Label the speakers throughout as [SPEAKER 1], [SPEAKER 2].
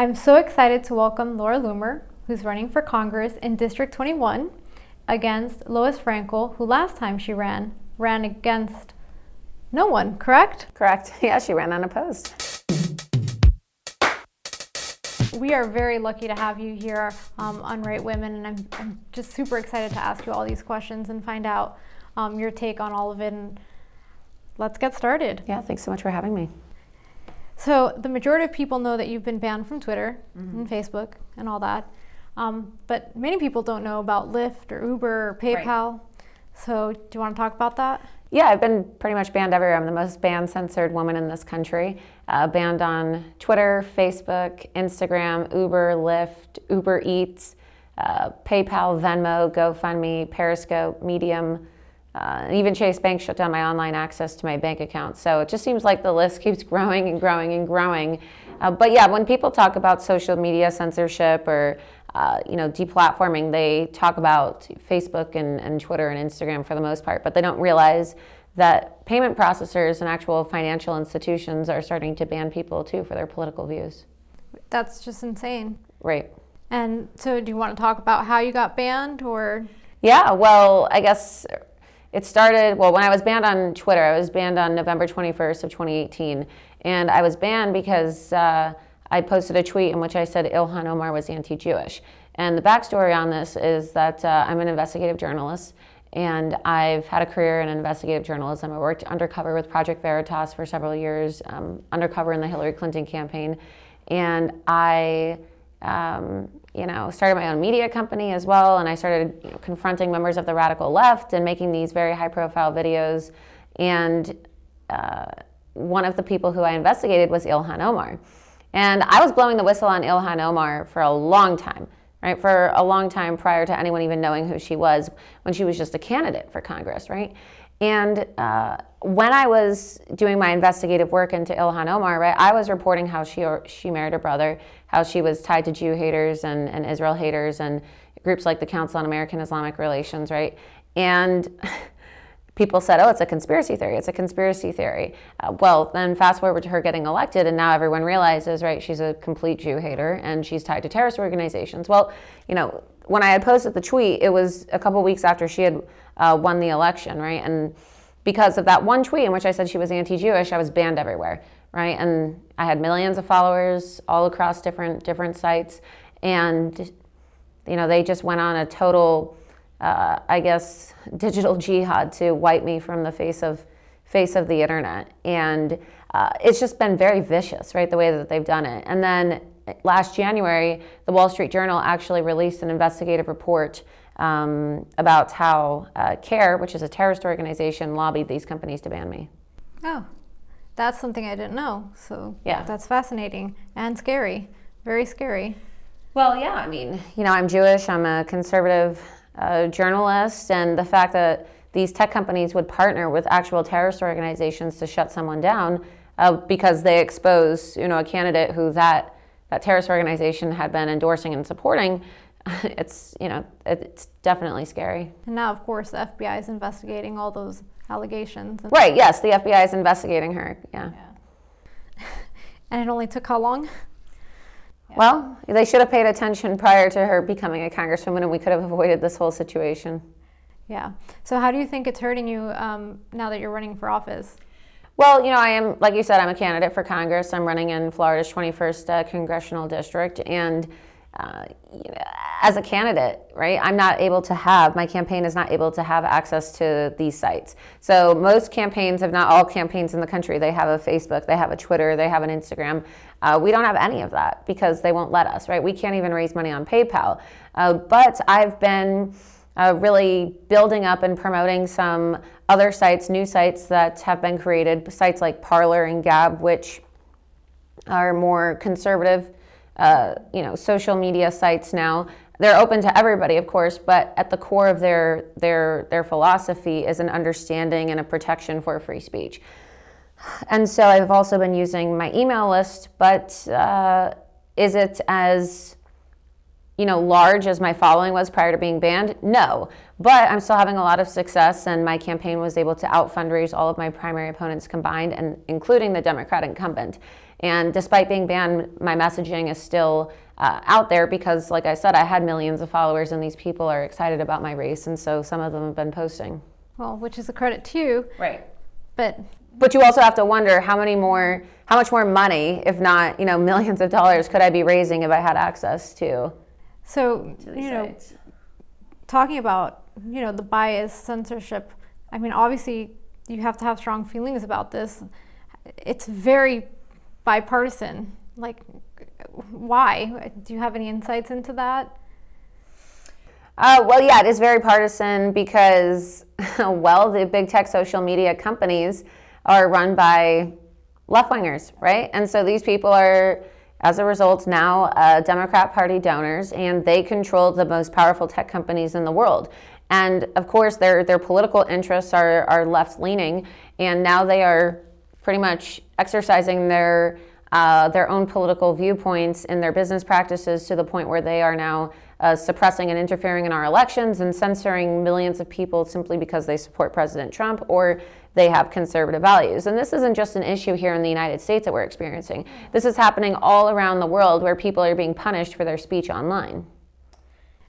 [SPEAKER 1] I'm so excited to welcome Laura Loomer, who's running for Congress in District 21 against Lois Frankel, who last time she ran, ran against no one, correct?
[SPEAKER 2] Correct. Yeah, she ran unopposed.
[SPEAKER 1] We are very lucky to have you here um, on Right Women, and I'm, I'm, just super excited to ask you all these questions and find out um, your take on all of it. And let's get started.
[SPEAKER 2] Yeah, thanks so much for having me.
[SPEAKER 1] So, the majority of people know that you've been banned from Twitter mm-hmm. and Facebook and all that. Um, but many people don't know about Lyft or Uber or PayPal. Right. So, do you want to talk about that?
[SPEAKER 2] Yeah, I've been pretty much banned everywhere. I'm the most banned censored woman in this country. Uh, banned on Twitter, Facebook, Instagram, Uber, Lyft, Uber Eats, uh, PayPal, Venmo, GoFundMe, Periscope, Medium. Uh, and even Chase Bank shut down my online access to my bank account. So it just seems like the list keeps growing and growing and growing. Uh, but yeah, when people talk about social media censorship or uh, you know, deplatforming, they talk about Facebook and, and Twitter and Instagram for the most part, but they don't realize that payment processors and actual financial institutions are starting to ban people too for their political views.
[SPEAKER 1] That's just insane.
[SPEAKER 2] Right.
[SPEAKER 1] And so, do you want to talk about how you got banned or?
[SPEAKER 2] Yeah, well, I guess it started, well, when I was banned on Twitter, I was banned on November 21st of 2018. And I was banned because uh, I posted a tweet in which I said Ilhan Omar was anti Jewish. And the backstory on this is that uh, I'm an investigative journalist and I've had a career in investigative journalism. I worked undercover with Project Veritas for several years, um, undercover in the Hillary Clinton campaign. And I, um, you know, started my own media company as well. And I started you know, confronting members of the radical left and making these very high profile videos. And uh, one of the people who I investigated was Ilhan Omar. And I was blowing the whistle on Ilhan Omar for a long time, right? For a long time prior to anyone even knowing who she was when she was just a candidate for Congress, right? And uh, when I was doing my investigative work into Ilhan Omar, right, I was reporting how she she married her brother, how she was tied to Jew haters and, and Israel haters and groups like the Council on American Islamic Relations, right? And people said, oh, it's a conspiracy theory. It's a conspiracy theory. Uh, well, then fast forward to her getting elected, and now everyone realizes, right, she's a complete Jew hater and she's tied to terrorist organizations. Well, you know, when I had posted the tweet, it was a couple weeks after she had uh, won the election, right? And because of that one tweet in which I said she was anti Jewish, I was banned everywhere, right? And I had millions of followers all across different different sites. And, you know, they just went on a total uh, I guess, digital jihad to wipe me from the face of face of the internet. And uh, it's just been very vicious, right? The way that they've done it. And then last January, the Wall Street Journal actually released an investigative report um, about how uh, CAIR, which is a terrorist organization, lobbied these companies to ban me.
[SPEAKER 1] Oh, that's something I didn't know. So yeah, that's fascinating and scary. Very scary.
[SPEAKER 2] Well, yeah. I mean, you know, I'm Jewish. I'm a conservative uh, journalists and the fact that these tech companies would partner with actual terrorist organizations to shut someone down uh, because they expose you know a candidate who that that terrorist organization had been endorsing and supporting it's you know it's definitely scary.
[SPEAKER 1] And now of course the fbi is investigating all those allegations.
[SPEAKER 2] Right yes the fbi is investigating her yeah,
[SPEAKER 1] yeah. and it only took how long
[SPEAKER 2] well, they should have paid attention prior to her becoming a congresswoman, and we could have avoided this whole situation.
[SPEAKER 1] Yeah. So, how do you think it's hurting you um, now that you're running for office?
[SPEAKER 2] Well, you know, I am, like you said, I'm a candidate for Congress. I'm running in Florida's 21st uh, congressional district, and uh, as a candidate, right, I'm not able to have, my campaign is not able to have access to these sites. So most campaigns, if not all campaigns in the country, they have a Facebook, they have a Twitter, they have an Instagram. Uh, we don't have any of that because they won't let us, right? We can't even raise money on PayPal. Uh, but I've been uh, really building up and promoting some other sites, new sites that have been created, sites like Parler and Gab, which are more conservative uh, you know, social media sites now. They're open to everybody, of course, but at the core of their their their philosophy is an understanding and a protection for free speech. And so I've also been using my email list, but uh, is it as you know large as my following was prior to being banned? No, but I'm still having a lot of success, and my campaign was able to out fundraise all of my primary opponents combined, and including the Democrat incumbent. And despite being banned, my messaging is still uh, out there because, like I said, I had millions of followers, and these people are excited about my race, and so some of them have been posting.
[SPEAKER 1] Well, which is a credit to you.
[SPEAKER 3] Right.
[SPEAKER 1] But
[SPEAKER 2] but you also have to wonder how many more how much more money if not you know millions of dollars could i be raising if i had access to
[SPEAKER 1] so you know
[SPEAKER 3] sites.
[SPEAKER 1] talking about you know the bias censorship i mean obviously you have to have strong feelings about this. It's very bipartisan. Like why? Do you have any insights into that
[SPEAKER 2] uh, well yeah it is very partisan because well the big tech social media companies are run by left wingers right? And so these people are as a result now uh, democrat party donors and they control the most powerful tech companies in the world. And of course their, their political interests are, are left leaning and now they are pretty much exercising their uh, their own political viewpoints in their business practices to the point where they are now uh, suppressing and interfering in our elections and censoring millions of people simply because they support President Trump or they have conservative values. And this isn't just an issue here in the United States that we're experiencing. This is happening all around the world where people are being punished for their speech online.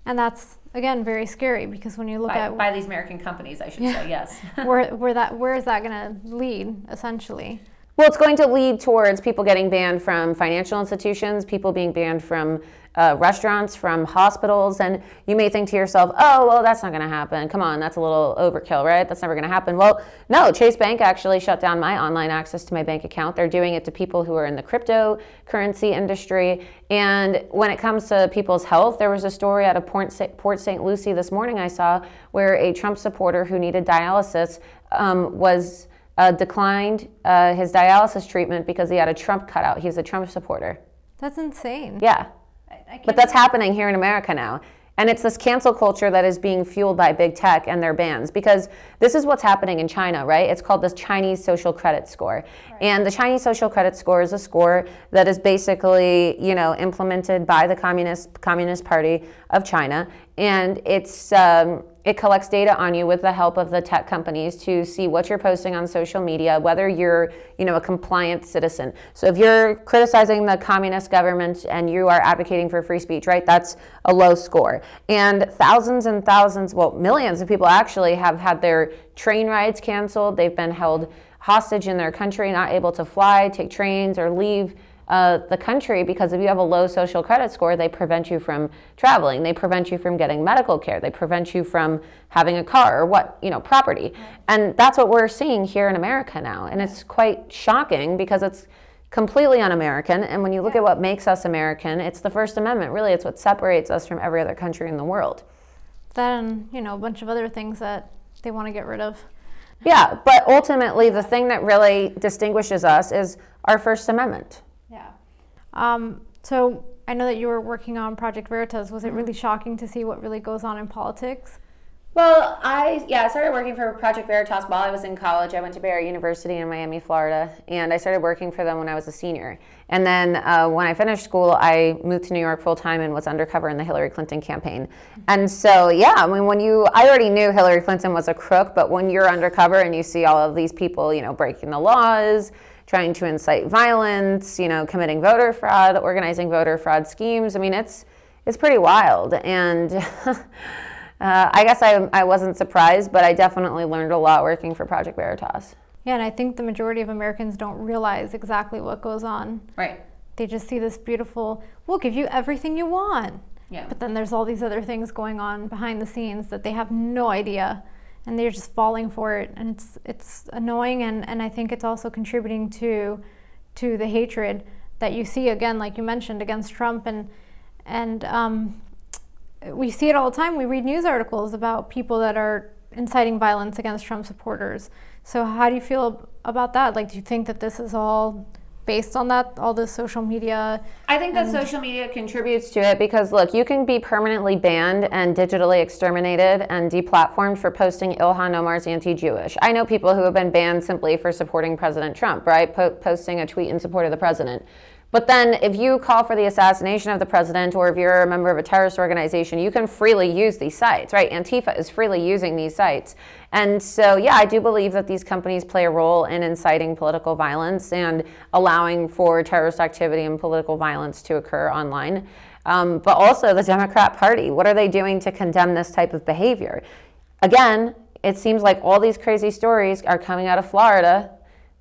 [SPEAKER 1] and that's again very scary because when you look
[SPEAKER 3] By,
[SPEAKER 1] at
[SPEAKER 3] by these American companies, I should say, yes.
[SPEAKER 1] where, where that where is that going to lead essentially
[SPEAKER 2] Well, it's going to lead towards people getting banned from financial institutions, people being banned from uh, restaurants, from hospitals, and you may think to yourself, "Oh, well, that's not going to happen. Come on, that's a little overkill, right? That's never going to happen." Well, no. Chase Bank actually shut down my online access to my bank account. They're doing it to people who are in the cryptocurrency industry. And when it comes to people's health, there was a story out of Port St. Lucie this morning I saw where a Trump supporter who needed dialysis um, was uh, declined uh, his dialysis treatment because he had a Trump cutout. He's a Trump supporter.
[SPEAKER 1] that's insane
[SPEAKER 2] Yeah.
[SPEAKER 3] I, I
[SPEAKER 2] But that's happening here in America now. And it's this cancel culture that is being fueled by big tech and their bans because this is what's happening in China, right? It's called the Chinese social credit score. And the Chinese social credit score is a score that is basically, you know, implemented by the Communist Communist Party of China and it's um, it collects data on you with the help of the tech companies to see what you're posting on social media, whether you're, you know, a compliant citizen. So if you're criticizing the communist government and you are advocating for free speech, right, that's a low score. And thousands and thousands, well, millions of people actually have had their train rides canceled. They've been held hostage in their country, not able to fly, take trains, or leave uh, the country because if you have a low social credit score, they prevent you from traveling. They prevent you from getting medical care. They prevent you from having a car or what, you know, property. And that's what we're seeing here in America now. And it's quite shocking because it's completely un American. And when you look at what makes us American, it's the First Amendment. Really, it's what separates us from every other country in the world.
[SPEAKER 1] Then, you know a bunch of other things that they want to get rid of
[SPEAKER 2] Yeah, but ultimately, the thing that really distinguishes us is our First Amendment.
[SPEAKER 1] Um, so I know that you were working on Project Veritas. Was it really shocking to see what really goes on in politics?
[SPEAKER 2] Well, I yeah, I started working for Project Veritas while I was in college. I went to Barry University in Miami, Florida, and I started working for them when I was a senior. And then uh, when I finished school, I moved to New York full time and was undercover in the Hillary Clinton campaign. And so yeah, I mean, when you I already knew Hillary Clinton was a crook, but when you're undercover and you see all of these people, you know, breaking the laws, trying to incite violence, you know, committing voter fraud, organizing voter fraud schemes, I mean, it's it's pretty wild and. Uh, I guess I, I wasn't surprised, but I definitely learned a lot working for Project Veritas.
[SPEAKER 1] Yeah, and I think the majority of Americans don't realize exactly what goes on.
[SPEAKER 3] Right.
[SPEAKER 1] They just see this beautiful, we'll give you everything you want.
[SPEAKER 3] Yeah.
[SPEAKER 1] But then there's all these other things going on behind the scenes that they have no idea and they're just falling for it and it's it's annoying and, and I think it's also contributing to to the hatred that you see again like you mentioned against Trump and and um, we see it all the time. We read news articles about people that are inciting violence against Trump supporters. So how do you feel about that? Like do you think that this is all based on that all the social media
[SPEAKER 2] I think that social media contributes to it because look, you can be permanently banned and digitally exterminated and deplatformed for posting Ilhan Omar's anti-Jewish. I know people who have been banned simply for supporting President Trump, right? Po- posting a tweet in support of the president. But then, if you call for the assassination of the president, or if you're a member of a terrorist organization, you can freely use these sites, right? Antifa is freely using these sites. And so, yeah, I do believe that these companies play a role in inciting political violence and allowing for terrorist activity and political violence to occur online. Um, but also, the Democrat Party, what are they doing to condemn this type of behavior? Again, it seems like all these crazy stories are coming out of Florida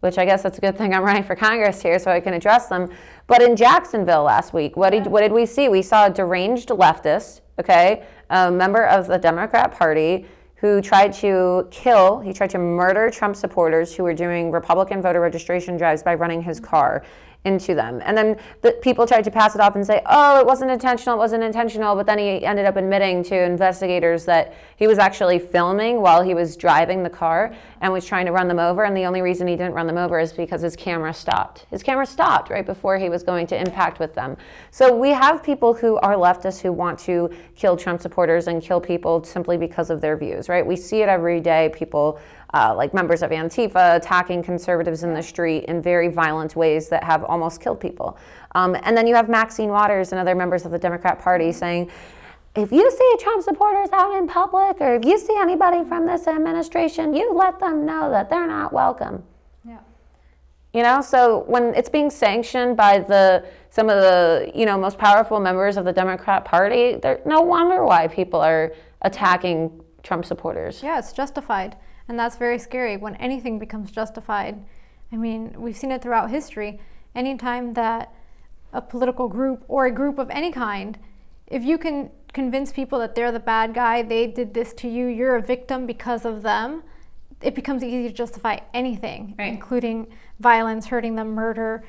[SPEAKER 2] which I guess that's a good thing I'm running for Congress here so I can address them. But in Jacksonville last week, what did, what did we see? We saw a deranged leftist, okay, a member of the Democrat Party who tried to kill, he tried to murder Trump supporters who were doing Republican voter registration drives by running his car into them. And then the people tried to pass it off and say, oh, it wasn't intentional, it wasn't intentional. But then he ended up admitting to investigators that he was actually filming while he was driving the car and was trying to run them over. And the only reason he didn't run them over is because his camera stopped. His camera stopped right before he was going to impact with them. So we have people who are leftists who want to kill Trump supporters and kill people simply because of their views, right? We see it every day. People uh, like members of Antifa attacking conservatives in the street in very violent ways that have almost killed people. Um, and then you have Maxine Waters and other members of the Democrat Party saying, if you see Trump supporters out in public or if you see anybody from this administration, you let them know that they're not welcome.
[SPEAKER 1] Yeah.
[SPEAKER 2] You know, so when it's being sanctioned by the some of the you know most powerful members of the Democrat Party, there no wonder why people are attacking Trump supporters.
[SPEAKER 1] Yeah, it's justified. And that's very scary when anything becomes justified. I mean, we've seen it throughout history. Anytime that a political group or a group of any kind, if you can convince people that they're the bad guy, they did this to you, you're a victim because of them, it becomes easy to justify anything,
[SPEAKER 3] Right.
[SPEAKER 1] including violence, hurting them, murder,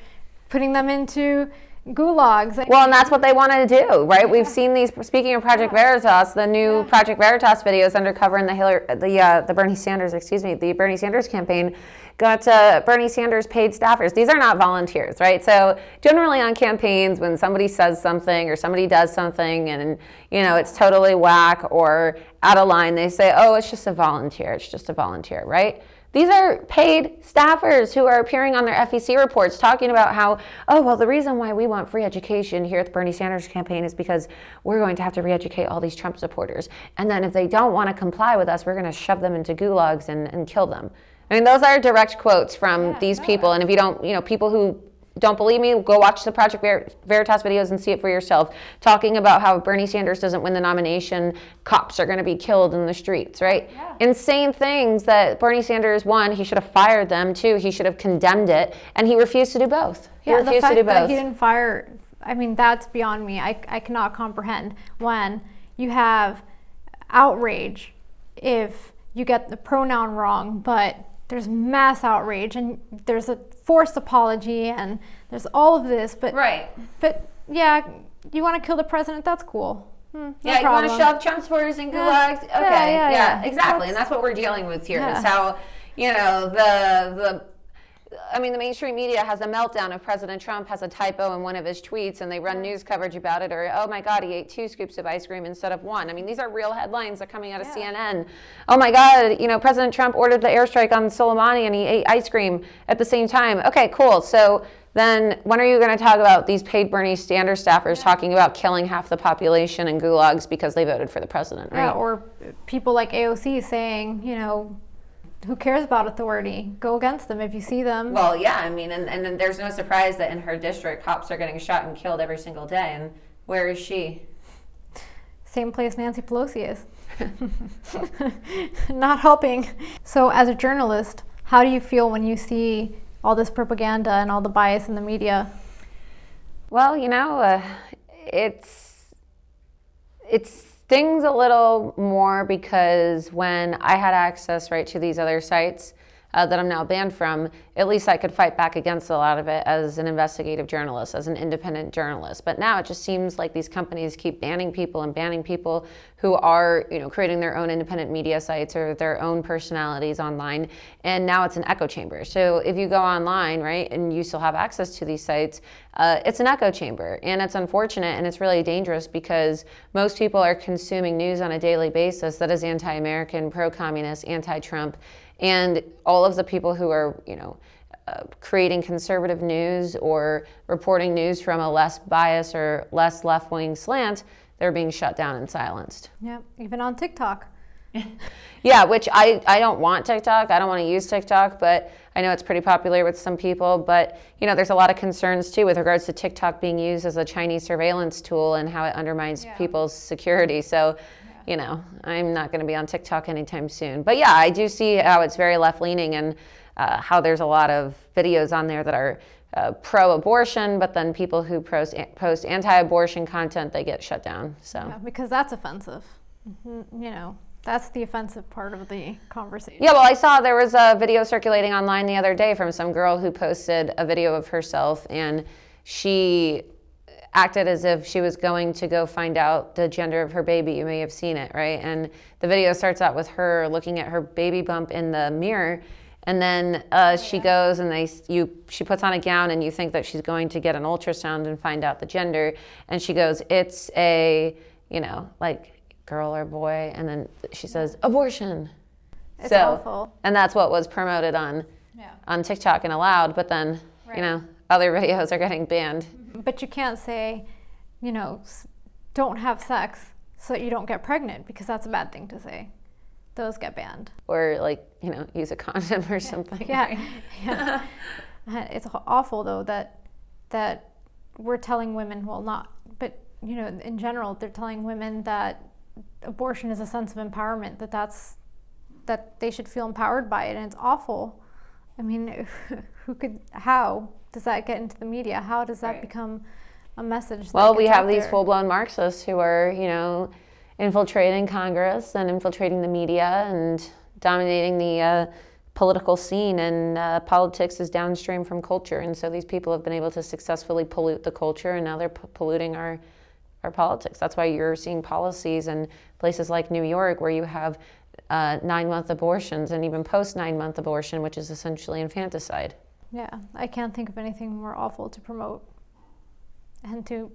[SPEAKER 1] putting them into gulags.
[SPEAKER 2] Well, and that's what they want to do, right? We've seen these. Speaking of Project Veritas, the new Project Veritas videos undercover in the Hillary, the uh, the Bernie Sanders, excuse me, the Bernie Sanders campaign got uh, Bernie Sanders paid staffers. These are not volunteers, right? So generally on campaigns, when somebody says something or somebody does something, and you know it's totally whack or out of line, they say, "Oh, it's just a volunteer. It's just a volunteer," right? These are paid staffers who are appearing on their FEC reports talking about how, oh, well, the reason why we want free education here at the Bernie Sanders campaign is because we're going to have to re educate all these Trump supporters. And then if they don't want to comply with us, we're going to shove them into gulags and, and kill them. I mean, those are direct quotes from
[SPEAKER 1] Yeah,
[SPEAKER 2] these people. And if you don't, you know, people who don't believe me, go watch the Project Ver- Veritas videos and see it for yourself. Talking about how Bernie Sanders doesn't win the nomination, cops are going to be killed in the streets, right?
[SPEAKER 1] Yeah.
[SPEAKER 2] Insane things that Bernie Sanders won. He should have fired them too. He should have condemned it, and he refused to do both. He
[SPEAKER 1] yeah, the
[SPEAKER 2] refused
[SPEAKER 1] fact
[SPEAKER 2] to do
[SPEAKER 1] that
[SPEAKER 2] both.
[SPEAKER 1] he didn't fire, I mean, that's beyond me. I, I cannot comprehend when you have outrage if you get the pronoun wrong, but there's mass outrage and there's a forced apology and there's all of this, but
[SPEAKER 3] Right.
[SPEAKER 1] but yeah, you want to kill the president? That's cool. Hmm, no
[SPEAKER 2] yeah, you want to shove Trump supporters in
[SPEAKER 1] Yeah.
[SPEAKER 2] gulags? Okay,
[SPEAKER 1] Yeah,
[SPEAKER 2] yeah,
[SPEAKER 1] yeah, yeah.
[SPEAKER 2] exactly, and that's what we're dealing with here. Is
[SPEAKER 1] Yeah.
[SPEAKER 2] how you know the the. I mean, the mainstream media has a meltdown if President Trump has a typo in one of his tweets and they run news coverage about it, or, oh my God, he ate two scoops of ice cream instead of one. I mean, these are real headlines that are coming out of CNN. Oh my God, you know, President Trump ordered the airstrike on Soleimani and he ate ice cream at the same time. Okay, cool. So then when are you going to talk about these paid Bernie Sanders staffers talking about killing half the population in gulags because they voted for the president, right?
[SPEAKER 1] Yeah, or people like AOC saying, you know, who cares about authority? Go against them if you see them.
[SPEAKER 3] Well, yeah, I mean, and, and then there's no surprise that in her district, cops are getting shot and killed every single day. And where is she?
[SPEAKER 1] Same place Nancy Pelosi is. Not helping. So, as a journalist, how do you feel when you see all this propaganda and all the bias in the media?
[SPEAKER 2] Well, you know, uh, it's it stings a little more because when I had access right to these other sites uh, that I'm now banned from, at least I could fight back against a lot of it as an investigative journalist, as an independent journalist. But now it just seems like these companies keep banning people and banning people who are, you know, creating their own independent media sites or their own personalities online. And now it's an echo chamber. So if you go online, right, and you still have access to these sites, uh, it's an echo chamber. And it's unfortunate and it's really dangerous because most people are consuming news on a daily basis that is anti American, pro communist, anti Trump. And all of the people who are, you know, creating conservative news or reporting news from a less bias or less left wing slant, they're being shut down and silenced.
[SPEAKER 1] Yeah, even on TikTok.
[SPEAKER 2] Yeah, which I, I don't want TikTok. I don't want to use TikTok, but I know it's pretty popular with some people. But, you know, there's a lot of concerns too with regards to TikTok being used as a Chinese surveillance tool and how it undermines
[SPEAKER 1] Yeah.
[SPEAKER 2] people's security. So, you know, I'm not going to be on TikTok anytime soon. But yeah, I do see how it's very left leaning and uh, how there's a lot of videos on there that are uh, pro abortion, but then people who post, post anti abortion content, they get shut down. So.
[SPEAKER 1] Yeah, because that's offensive. Mhm, You know, that's the offensive part of the conversation.
[SPEAKER 2] Yeah, well, I saw there was a video circulating online the other day from some girl who posted a video of herself and she acted as if she was going to go find out the gender of her baby. You may have seen it, right? And the video starts out with her looking at her baby bump in the mirror. And then uh, she goes and they you she puts on a gown and you think that she's going to get an ultrasound and find out the gender and she goes it's a you know like girl or boy and then she says abortion
[SPEAKER 1] It's
[SPEAKER 2] so,
[SPEAKER 1] awful.
[SPEAKER 2] And that's what was promoted on
[SPEAKER 1] Yeah.
[SPEAKER 2] on TikTok and allowed, but then
[SPEAKER 1] Right.
[SPEAKER 2] you know other videos are getting banned.
[SPEAKER 1] But you can't say, you know, don't have sex so that you don't get pregnant because that's a bad thing to say. Those get banned.
[SPEAKER 2] Or like you know use a condom or something.
[SPEAKER 1] Yeah. yeah. Uh, It's awful though that that we're telling women, well, not, but you know, in general, they're telling women that abortion is a sense of empowerment. That that's that they should feel empowered by it, and it's awful. I mean, who could? How does that get into the media? How does that
[SPEAKER 3] Right.
[SPEAKER 1] become a message? that
[SPEAKER 2] Well, we have
[SPEAKER 1] out
[SPEAKER 2] these full blown Marxists who are you know infiltrating Congress and infiltrating the media and dominating the. Uh, political scene and uh, politics is downstream from culture and so these people have been able to successfully pollute the culture and now they're p- polluting our our politics. That's why you're seeing policies in places like New York where you have uh, nine month abortions and even post nine month abortion, which is essentially infanticide.
[SPEAKER 1] Yeah, I can't think of anything more awful to promote and to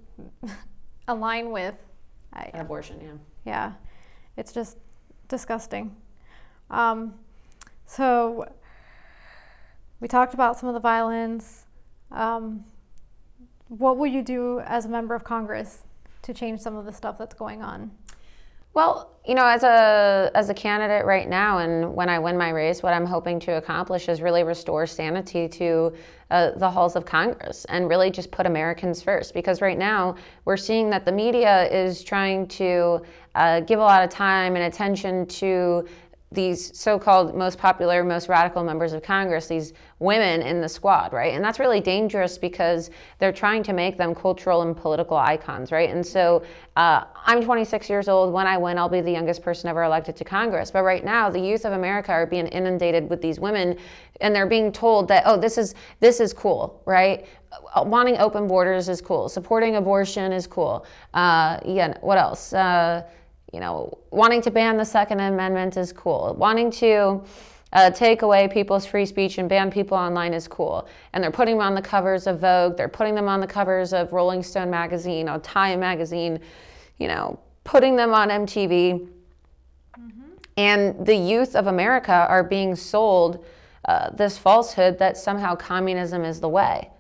[SPEAKER 1] align with. I,
[SPEAKER 2] abortion, yeah.
[SPEAKER 1] yeah, it's just disgusting. Um, so we talked about some of the violence. Um, what will you do as a member of Congress to change some of the stuff that's going on?
[SPEAKER 2] Well, you know, as a as a candidate right now, and when I win my race, what I'm hoping to accomplish is really restore sanity to uh, the halls of Congress and really just put Americans first. Because right now we're seeing that the media is trying to uh, give a lot of time and attention to these so-called most popular, most radical members of Congress, these women in the squad, right? And that's really dangerous because they're trying to make them cultural and political icons, right? And so uh, I'm 26 years old. When I win, I'll be the youngest person ever elected to Congress. But right now, the youth of America are being inundated with these women, and they're being told that, oh, this is this is cool, right? Uh, Wanting open borders is cool. Supporting abortion is cool. Uh, yeah. What else? Uh, you know, wanting to ban the Second Amendment is cool. Wanting to uh, take away people's free speech and ban people online is cool. And they're putting them on the covers of Vogue. They're putting them on the covers of Rolling Stone magazine, or Time magazine. You know, putting them on MTV. And the youth of America are being sold uh, this falsehood that somehow communism is the way.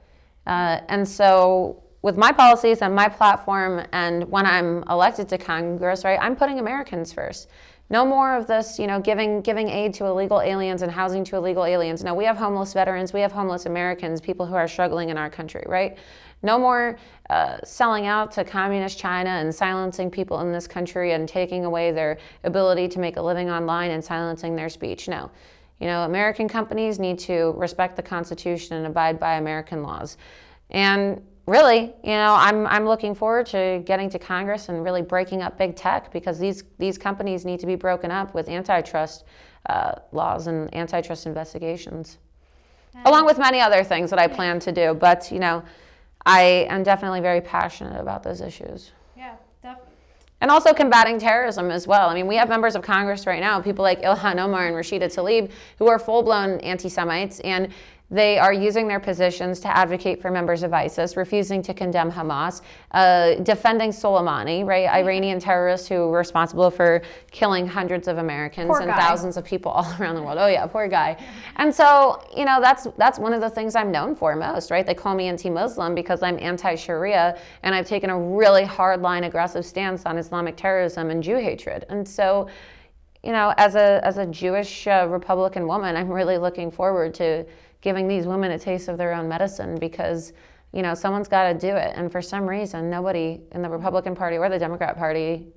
[SPEAKER 2] Uh, and so, with my policies and my platform, and when I'm elected to Congress, right, I'm putting Americans first. No more of this, you know, giving giving aid to illegal aliens and housing to illegal aliens. No, we have homeless veterans, we have homeless Americans, people who are struggling in our country, right? No more uh, selling out to communist China and silencing people in this country and taking away their ability to make a living online and silencing their speech. No. You know, American companies need to respect the Constitution and abide by American laws. And really, you know, I'm, I'm looking forward to getting to Congress and really breaking up big tech because these, these companies need to be broken up with antitrust uh, laws and antitrust investigations, along with many other things that I plan to do. But, you know, I am definitely very passionate about those issues.
[SPEAKER 1] Yeah, definitely.
[SPEAKER 2] And also combating terrorism as well. I mean, we have members of Congress right now, people like Ilhan Omar and Rashida Tlaib, who are full blown anti Semites, and they are using their positions to advocate for members of ISIS, refusing to condemn Hamas, uh, defending Soleimani, right, Iranian terrorists who were responsible for killing hundreds of Americans
[SPEAKER 1] Poor
[SPEAKER 2] and
[SPEAKER 1] guy.
[SPEAKER 2] thousands of people all around the world. Oh yeah, poor guy. And so, you know, that's that's one of the things I'm known for most, right? They call me anti-Muslim because I'm anti-Sharia and I've taken a really hard-line, aggressive stance on Islamic terrorism and Jew hatred. And so, you know, as a as a Jewish uh, Republican woman, I'm really looking forward to giving these women a taste of their own medicine because you know someone's got to do it. And for some reason nobody in the republican party or the democrat party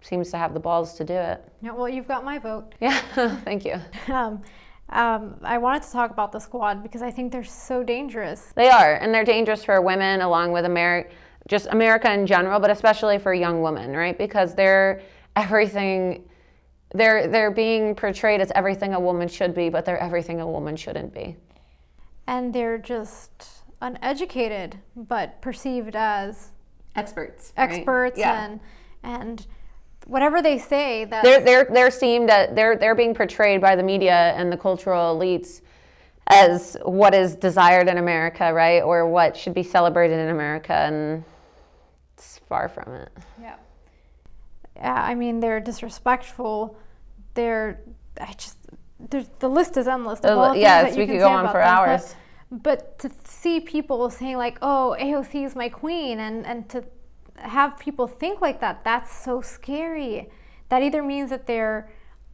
[SPEAKER 2] seems to have the balls to do it.
[SPEAKER 1] Yeah, well, you've got my vote.
[SPEAKER 2] yeah thank you.
[SPEAKER 1] Um, um, I wanted to talk about the squad because I think they're so dangerous.
[SPEAKER 2] they are and they're dangerous for women along with america just america in general but especially for young women right? Because they're everything they're they're being portrayed as everything a woman should be but they're everything a woman shouldn't be
[SPEAKER 1] And they're just uneducated, but perceived as
[SPEAKER 3] Experts. right?
[SPEAKER 1] experts
[SPEAKER 3] Yeah.
[SPEAKER 1] and and whatever they say that
[SPEAKER 2] they're they're they're seemed at, they're they're being portrayed by the media and the cultural elites as what is desired in America, right, or what should be celebrated in America, and it's far from it.
[SPEAKER 1] Yeah. Yeah, I mean they're disrespectful. They're I just there's the list is endless. of
[SPEAKER 2] Uh,
[SPEAKER 1] the things
[SPEAKER 2] yes,
[SPEAKER 1] that
[SPEAKER 2] we
[SPEAKER 1] you
[SPEAKER 2] could
[SPEAKER 1] can
[SPEAKER 2] go on
[SPEAKER 1] about
[SPEAKER 2] for
[SPEAKER 1] them, but-
[SPEAKER 2] hours.
[SPEAKER 1] But, to see people saying like, "Oh, AOC is my queen," and and to have people think like that, that's so scary. That either means that they're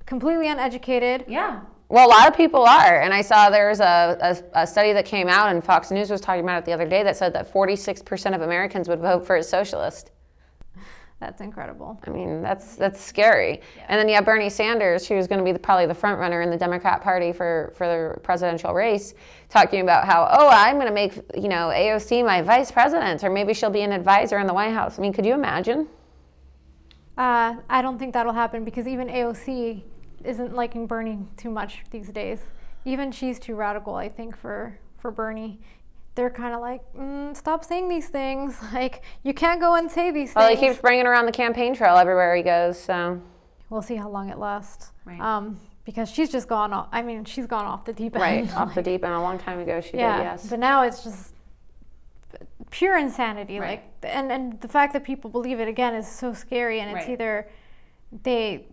[SPEAKER 1] completely uneducated.
[SPEAKER 3] Yeah.
[SPEAKER 2] Well, a lot of people are, and I saw there's a, a, a study that came out, and Fox News was talking about it the other day that said that 46% of Americans would vote for a socialist.
[SPEAKER 1] That's incredible.
[SPEAKER 2] I mean, that's that's scary. And then you have Bernie Sanders, who's going to be the, probably the front runner in the Democrat Party for for the presidential race, talking about how oh I'm going to make you know AOC my vice president, or maybe she'll be an advisor in the White House. I mean, could you imagine?
[SPEAKER 1] Uh, I don't think that'll happen because even AOC isn't liking Bernie too much these days. Even she's too radical, I think, for for Bernie. They're kind of like, mm, stop saying these things. Like, you can't go and say these things.
[SPEAKER 2] Well, he keeps bringing around the campaign trail everywhere he goes. So
[SPEAKER 1] we'll see how long it lasts.
[SPEAKER 3] Right.
[SPEAKER 1] Um, because she's just gone off. I mean, she's gone off the deep end.
[SPEAKER 2] right off the deep end, a long time ago she
[SPEAKER 1] yeah.
[SPEAKER 2] did. Yes.
[SPEAKER 1] But now it's just pure insanity.
[SPEAKER 3] Right.
[SPEAKER 1] Like, and and the fact that people believe it again is so scary. And it's
[SPEAKER 3] Right.
[SPEAKER 1] either they,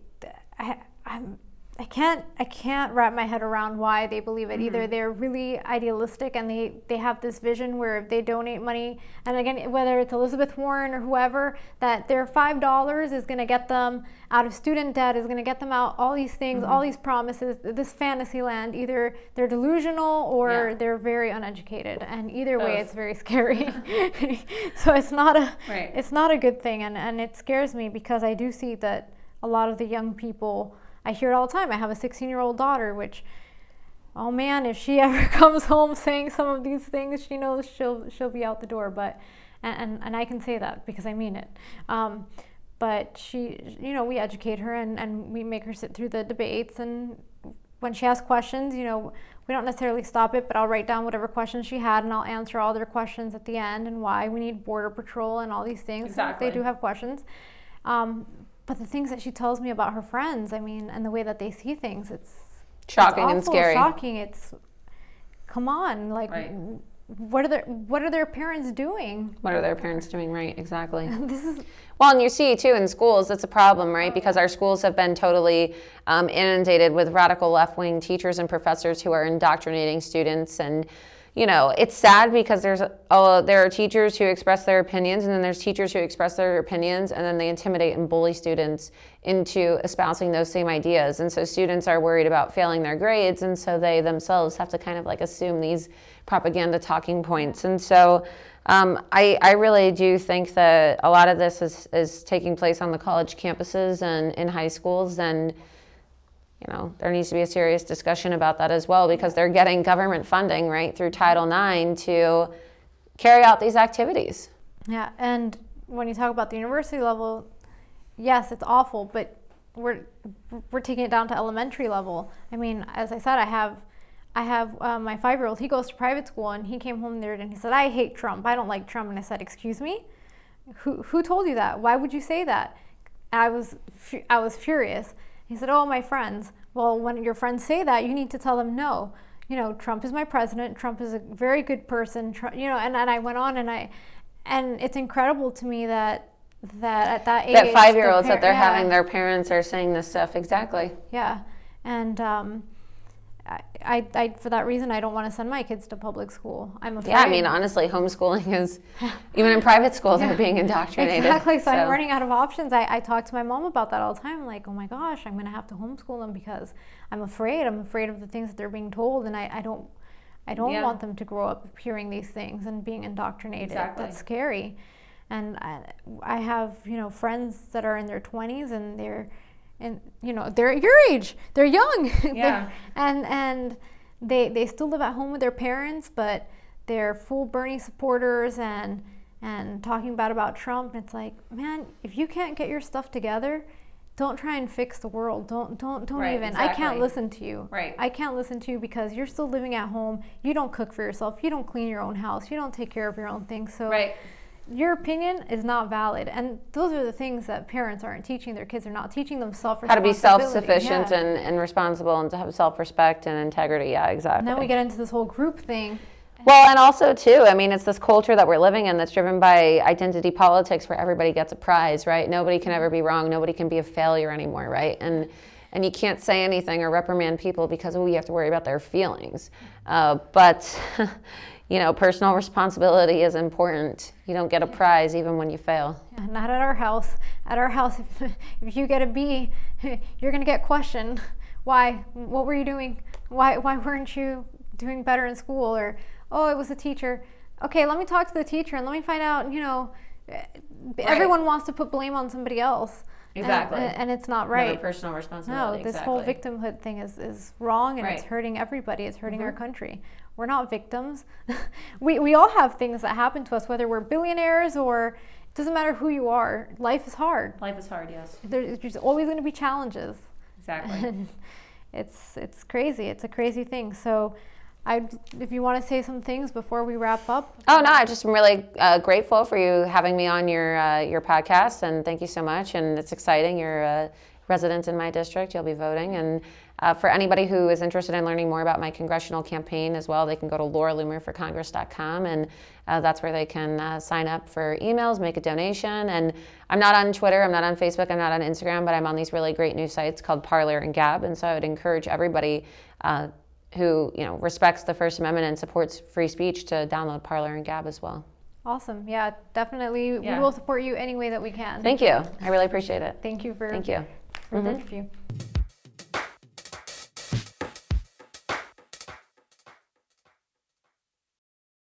[SPEAKER 1] I, I'm. I can't I can't wrap my head around why they believe it. Either
[SPEAKER 3] Mm-hmm.
[SPEAKER 1] they're really idealistic and they, they have this vision where if they donate money and again whether it's Elizabeth Warren or whoever, that their five dollars is gonna get them out of student debt, is gonna get them out all these things,
[SPEAKER 3] Mm-hmm.
[SPEAKER 1] all these promises, this fantasy land. Either they're delusional or
[SPEAKER 3] Yeah.
[SPEAKER 1] they're very uneducated. And either way it's very scary. so it's not a
[SPEAKER 3] Right.
[SPEAKER 1] it's not a good thing and, and it scares me because I do see that a lot of the young people I hear it all the time. I have a 16 year old daughter, which, oh man, if she ever comes home saying some of these things, she knows she'll she'll be out the door. But and and, and I can say that because I mean it. Um, but she, you know, we educate her and, and we make her sit through the debates. And when she asks questions, you know, we don't necessarily stop it, but I'll write down whatever questions she had and I'll answer all their questions at the end and why we need border patrol and all these things.
[SPEAKER 3] Exactly.
[SPEAKER 1] They do have questions. Um, but the things that she tells me about her friends, I mean, and the way that they see things, it's it's
[SPEAKER 2] Shocking and scary.
[SPEAKER 1] Shocking. It's come on, like
[SPEAKER 3] Right.
[SPEAKER 1] what are their what are their parents doing?
[SPEAKER 2] What are their parents doing right? Exactly.
[SPEAKER 1] This is
[SPEAKER 2] Well, and you see too in schools, that's a problem, right? Because our schools have been totally um, inundated with radical left wing teachers and professors who are indoctrinating students. And, you know, it's sad because there's uh, there are teachers who express their opinions, and then there's teachers who express their opinions, and then they intimidate and bully students into espousing those same ideas. And so students are worried about failing their grades, and so they themselves have to kind of like assume these propaganda talking points. And so, um, I, I really do think that a lot of this is, is taking place on the college campuses and in high schools. And, you know, there needs to be a serious discussion about that as well because they're getting government funding, right, through Title IX to carry out these activities.
[SPEAKER 1] yeah. And when you talk about the university level, yes, it's awful, but we're we're taking it down to elementary level. I mean, as I said, I have. I have uh, my five year old, he goes to private school and he came home there and he said, I hate Trump. I don't like Trump. And I said, Excuse me? Who, who told you that? Why would you say that? I was, I was furious. He said, Oh, my friends. Well, when your friends say that, you need to tell them no. you know, Trump is my president. Trump is a very good person. Trump, you know, and, and I went on and I, and it's incredible to me that that at that age,
[SPEAKER 2] that five year olds that
[SPEAKER 1] par-
[SPEAKER 2] they're
[SPEAKER 1] yeah,
[SPEAKER 2] having, their parents are saying this stuff. Exactly.
[SPEAKER 1] yeah, and um, I, I, for that reason, I don't want to send my kids to public school. I'm afraid.
[SPEAKER 2] Yeah, I mean, honestly, homeschooling is, even in private schools, they're being indoctrinated.
[SPEAKER 1] Exactly. So, I'm running out of options. I, I talk to my mom about that all the time. like, oh my gosh, I'm going to have to homeschool them because I'm afraid. I'm afraid of the things that they're being told, and I, I don't, I don't
[SPEAKER 3] Yeah.
[SPEAKER 1] want them to grow up hearing these things and being indoctrinated.
[SPEAKER 3] Exactly.
[SPEAKER 1] That's scary. And I, I have, you know, friends that are in their 20s and they're, and you know, they're at your age. They're young. They're- and and they they still live at home with their parents, but they're full Bernie supporters and and talking bad about Trump. It's like, man, if you can't get your stuff together, don't try and fix the world. Don't don't don't
[SPEAKER 3] Right,
[SPEAKER 1] even. I can't listen to you.
[SPEAKER 3] Right.
[SPEAKER 1] I can't listen to you because you're still living at home. You don't cook for yourself. You don't clean your own house. You don't take care of your own things. So
[SPEAKER 3] Right.
[SPEAKER 1] Your opinion is not valid. And those are the things that parents aren't teaching their kids. They're not teaching them self
[SPEAKER 2] How to be self sufficient
[SPEAKER 1] Yeah.
[SPEAKER 2] and, and responsible and to have self respect and integrity. Yeah, exactly.
[SPEAKER 1] And then we get into this whole group thing.
[SPEAKER 2] Well, and also too, I mean, it's this culture that we're living in that's driven by identity politics, where everybody gets a prize, right? Nobody can ever be wrong. Nobody can be a failure anymore, right? And and you can't say anything or reprimand people because oh, you have to worry about their feelings. Uh, but you know, personal responsibility is important. You don't get a prize even when you fail.
[SPEAKER 1] Yeah, Not at our house. At our house, if, if you get a B, you're going to get questioned. Why? What were you doing? Why, why weren't you doing better in school? Or, oh, it was the teacher. Okay, let me talk to the teacher and let me find out, you know, eh, everyone wants to put blame on somebody else.
[SPEAKER 3] Exactly.
[SPEAKER 1] And, and it's not
[SPEAKER 3] Never
[SPEAKER 1] right.
[SPEAKER 3] personal
[SPEAKER 1] No,
[SPEAKER 3] responsibility.
[SPEAKER 1] this whole victimhood thing is, is wrong and it's hurting everybody. It's hurting our country. We're not victims. we, we all have things that happen to us, whether we're billionaires or it doesn't matter who you are. Life is hard.
[SPEAKER 3] Life is hard, yes.
[SPEAKER 1] There's there's always going to be challenges.
[SPEAKER 3] Exactly.
[SPEAKER 1] It's, it's crazy. It's a crazy thing. So I, if you want to say some things before we wrap up,
[SPEAKER 2] Oh no, I just am really uh, grateful for you having me on your uh, your podcast, and thank you so much. And it's exciting. You're a resident in my district. You'll be voting, and uh, for anybody who is interested in learning more about my congressional campaign as well, they can go to lauraloomerforcongress.com, and uh, that's where they can uh, sign up for emails, make a donation. And I'm not on Twitter, I'm not on Facebook, I'm not on Instagram, but I'm on these really great news sites called Parler and Gab, and so I would encourage everybody. Uh, who you know respects the First Amendment and supports free speech to download Parler and Gab as well.
[SPEAKER 1] awesome. Yeah, definitely.
[SPEAKER 3] Yeah.
[SPEAKER 1] We will support you any way that we can.
[SPEAKER 2] Thank you. I really appreciate it.
[SPEAKER 1] Thank you for,
[SPEAKER 2] Thank you.
[SPEAKER 1] for the interview.